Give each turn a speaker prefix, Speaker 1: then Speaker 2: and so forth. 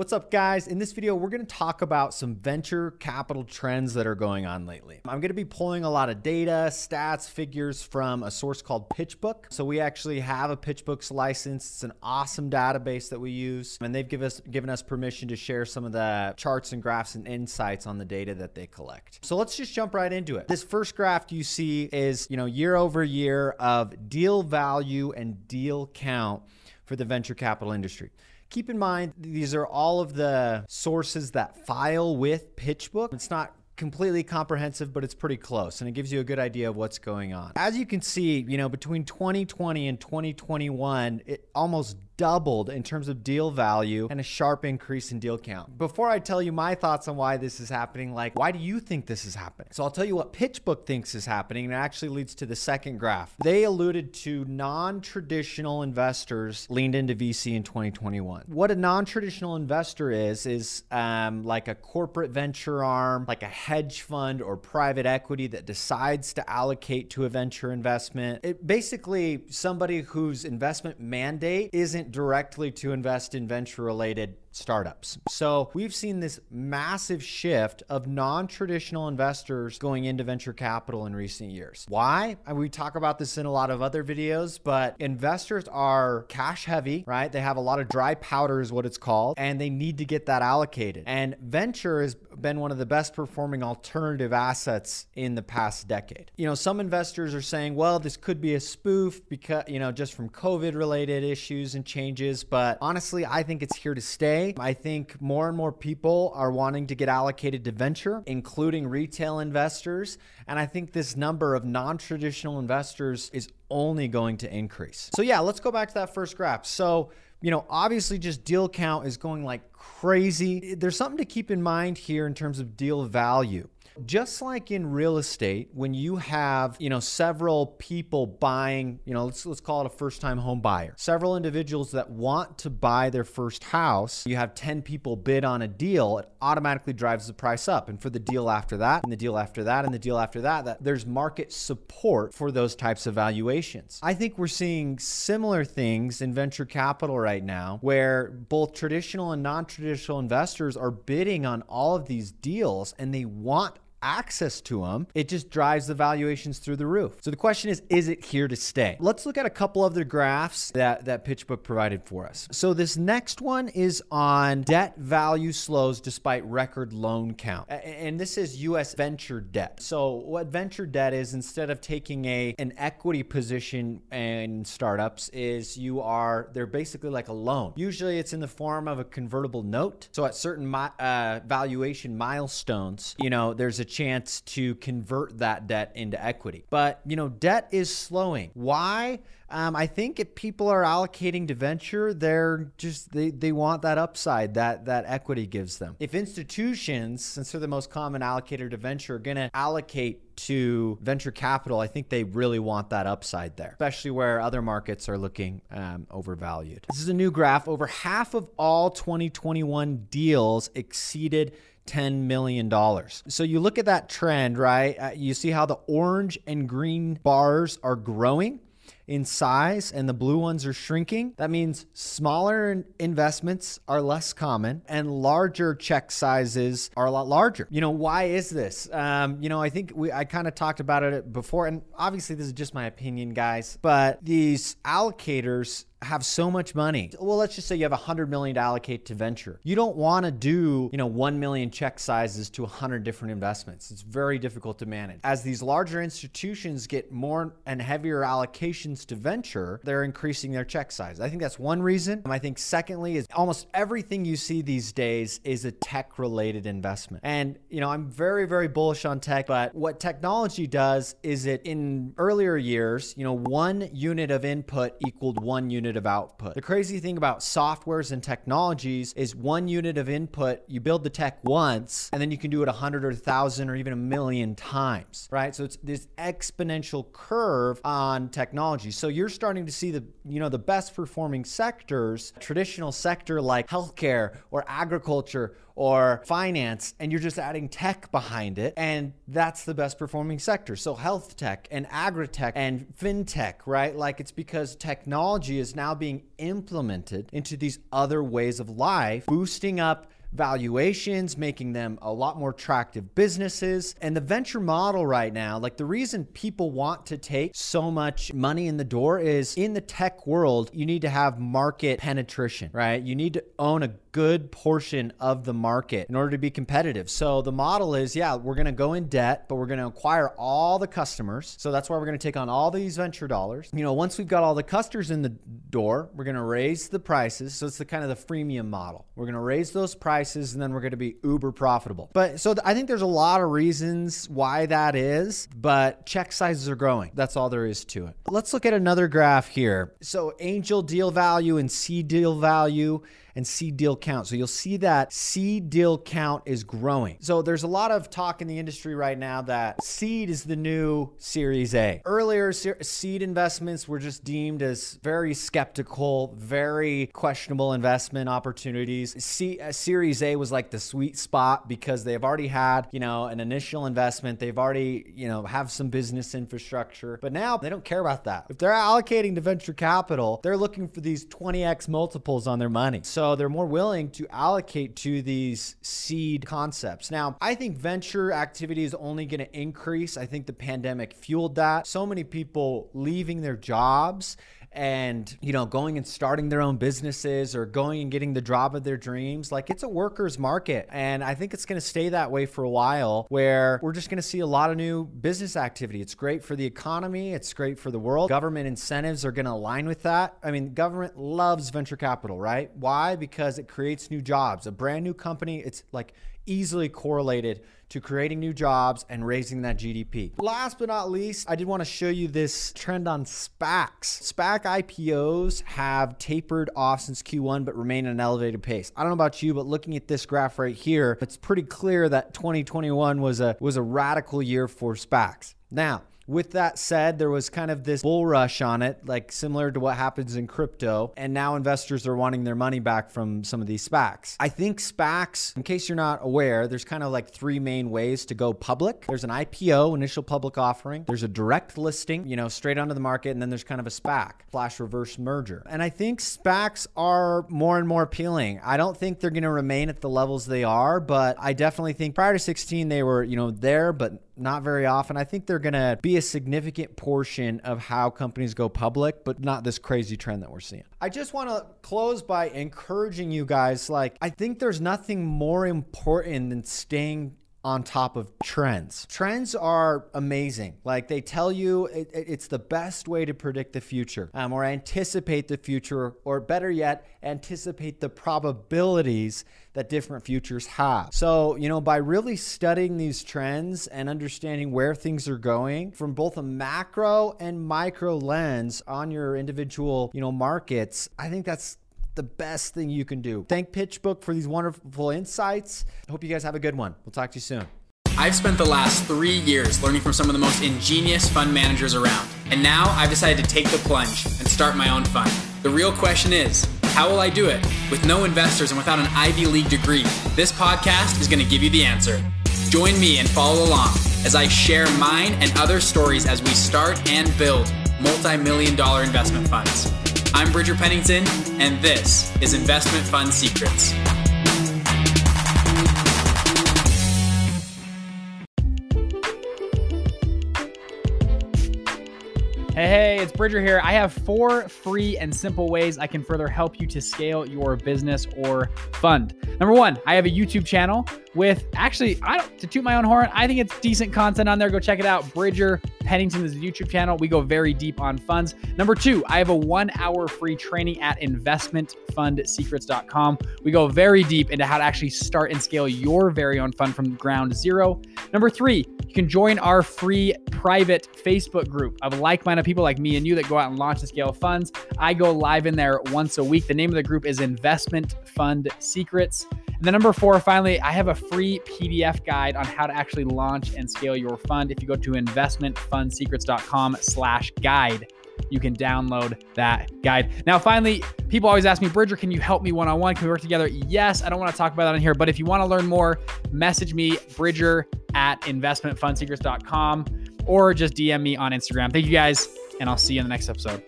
Speaker 1: What's up, guys? In this video, we're to talk about some venture capital trends that are going on lately. I'm to be pulling a lot of data, stats, figures from a source called PitchBook. So we actually have a PitchBook's license. It's an awesome database that we use, and they've give us, given us permission to share some of the charts and graphs and insights on the data that they collect. So let's just jump right into it. This first graph you see is, you know, year over year of deal value and deal count for the venture capital industry. Keep in mind, these are all of the sources that file with PitchBook. It's not completely comprehensive, but it's pretty close and it gives you a good idea of what's going on. As you can see, you know, between 2020 and 2021, it almost doubled in terms of deal value and a sharp increase in deal count. Before I tell you my thoughts on why this is happening, like why do you think this is happening? So I'll tell you what PitchBook thinks is happening and it actually leads to the second graph. They alluded to non-traditional investors leaned into VC in 2021. What a non-traditional investor is is um, like a corporate venture arm, like a hedge fund or private equity that decides to allocate to a venture investment. It basically somebody whose investment mandate isn't directly to invest in venture related startups. So we've seen this massive shift of non-traditional investors going into venture capital in recent years. Why? And we talk about this in a lot of other videos, but investors are cash heavy, right? They have a lot of dry powder is what it's called, and they need to get that allocated. And venture has been one of the best performing alternative assets in the past decade. You know, some investors are saying, well, this could be a spoof because, you know, just from COVID related issues and changes, but honestly, I think it's here to stay I think more and more people are wanting to get allocated to venture, including retail investors. And I think this number of non traditional investors is only going to increase. So, yeah, let's go back to that first graph. So, you know, obviously just deal count is going like crazy. There's something to keep in mind here in terms of deal value. Just like in real estate, when you have, you know, several people buying, you know, let's let's call it a first-time home buyer. Several individuals that want to buy their first house, you have 10 people bid on a deal, it automatically drives the price up. And for the deal after that, and the deal after that, and the deal after that, that there's market support for those types of valuations. I think we're seeing similar things in venture capital right now where both traditional and non-traditional investors are bidding on all of these deals and they want access to them, it just drives the valuations through the roof. So the question is, is it here to stay? Let's look at a couple other graphs that, that PitchBook provided for us. So this next one is on debt value slows despite record loan count. And this is US venture debt. So what venture debt is instead of taking a an equity position in startups is you are they're basically like a loan. Usually it's in the form of a convertible note. So at certain uh, valuation milestones, you know, there's a chance to convert that debt into equity. But, you know, debt is slowing. Why? Um, I think if people are allocating to venture, they're just they, they want that upside that that equity gives them. If institutions, since they're the most common allocator to venture, are going to allocate to venture capital, I think they really want that upside there, especially where other markets are looking um, overvalued. This is a new graph. Over half of all 2021 deals exceeded $10 million. So you look at that trend, right? Uh, you see how the orange and green bars are growing in size and the blue ones are shrinking. That means smaller investments are less common and larger check sizes are a lot larger. You know, why is this? Um, you know, I think we I kind of talked about it before, and obviously this is just my opinion, guys, but these allocators have so much money. Well, let's just say you have a hundred million to allocate to venture. You don't want to do, you know, one million check sizes to a hundred different investments. It's very difficult to manage. As these larger institutions get more and heavier allocations to venture, they're increasing their check size. I think that's one reason. I think secondly is almost everything you see these days is a tech related investment. And, you know, I'm very, very bullish on tech, but what technology does is it in earlier years, you know, one unit of input equaled one unit unit of output. The crazy thing about softwares and technologies is one unit of input, you build the tech once, and then you can do it a hundred or a thousand or even a million times, right? So it's this exponential curve on technology. So you're starting to see the, you know, the best performing sectors, traditional sector like healthcare or agriculture or finance, and you're just adding tech behind it. And that's the best performing sector. So health tech and agri tech and fintech, right? Like it's because technology is now being implemented into these other ways of life, boosting up valuations, making them a lot more attractive businesses. And the venture model right now, like the reason people want to take so much money in the door is in the tech world, you need to have market penetration, right? You need to own a good portion of the market in order to be competitive. So the model is, yeah, we're going to go in debt, but we're going to acquire all the customers. So that's why we're going to take on all these venture dollars. You know, once we've got all the customers in the door, we're going to raise the prices. So it's the kind of the freemium model. We're going to raise those prices and then we're going to be uber profitable. But so I think there's a lot of reasons why that is, but check sizes are growing. That's all there is to it. Let's look at another graph here. So angel deal value and seed deal value and seed deal count. So you'll see that seed deal count is growing. So there's a lot of talk in the industry right now that seed is the new Series A. Earlier, seed investments were just deemed as very skeptical, very questionable investment opportunities. C- uh, Series A was like the sweet spot because they've already had, you know, an initial investment. They've already, you know, have some business infrastructure. But now they don't care about that. If they're allocating to venture capital, they're looking for these 20x multiples on their money. So so they're more willing to allocate to these seed concepts. Now, I think venture activity is only going to increase. I think the pandemic fueled that. So many people leaving their jobs and you know going and starting their own businesses or going and getting the job of their dreams like it's a workers market. And i think it's going to stay that way for a while where we're just going to see a lot of new business activity. It's great for the economy. It's great for the world. Government incentives are going to align with that. I mean government loves venture capital right? Why? Because it creates new jobs. A brand new company it's like easily correlated to creating new jobs and raising that GDP. Last but not least, I did want to show you this trend on SPACs. SPAC IPOs have tapered off since Q1 but remain at an elevated pace. I don't know about you, but looking at this graph right here, it's pretty clear that 2021 was a was a radical year for SPACs. Now, with that said, there was kind of this bull rush on it, like similar to what happens in crypto. And now investors are wanting their money back from some of these SPACs. I think SPACs, in case you're not aware, there's kind of like three main ways to go public. There's an IPO, initial public offering. There's a direct listing, you know, straight onto the market. And then there's kind of a SPAC, flash reverse merger. And I think SPACs are more and more appealing. I don't think they're going to remain at the levels they are, but I definitely think prior to 16, they were, you know, there, but not very often. I think they're going to be a significant portion of how companies go public, but not this crazy trend that we're seeing. I just want to close by encouraging you guys like I think there's nothing more important than staying on top of trends. Trends are amazing. Like they tell you it, it's the best way to predict the future um, or anticipate the future, or better yet, anticipate the probabilities that different futures have. So, you know, by really studying these trends and understanding where things are going from both a macro and micro lens on your individual, you know, markets, I think that's the best thing you can do. Thank PitchBook for these wonderful insights. Hope you guys have a good one. We'll talk to you soon.
Speaker 2: I've spent the last three years learning from some of the most ingenious fund managers around. And now I've decided to take the plunge and start my own fund. The real question is, how will I do it? With no investors and without an Ivy League degree, this podcast is going to give you the answer. Join me and follow along as I share mine and other stories as we start and build multi million dollar investment funds. I'm Bridger Pennington, and this is Investment Fund Secrets.
Speaker 3: Hey, hey, it's Bridger here. I have four free and simple ways I can further help you to scale your business or fund. Number one, I have a YouTube channel with actually, I don't to toot my own horn. I think it's decent content on there. Go check it out. Bridger Pennington is a YouTube channel. We go very deep on funds. Number two, I have a one hour free training at investmentfundsecrets.com. We go very deep into how to actually start and scale your very own fund from ground zero. Number three, you can join our free private Facebook group of like minded people like me and you that go out and launch and scale funds. I go live in there once a week. The name of the group is Investment Fund Secrets. And then number four, finally, I have a free PDF guide on how to actually launch and scale your fund. If you go to investmentfundsecrets.com slash guide, you can download that guide. Now, finally, people always ask me, Bridger, can you help me one on one? Can we work together? Yes, I don't want to talk about that in here, but if you want to learn more, message me, Bridger at investmentfundsecrets.com, or just DM me on Instagram. Thank you guys, and I'll see you in the next episode.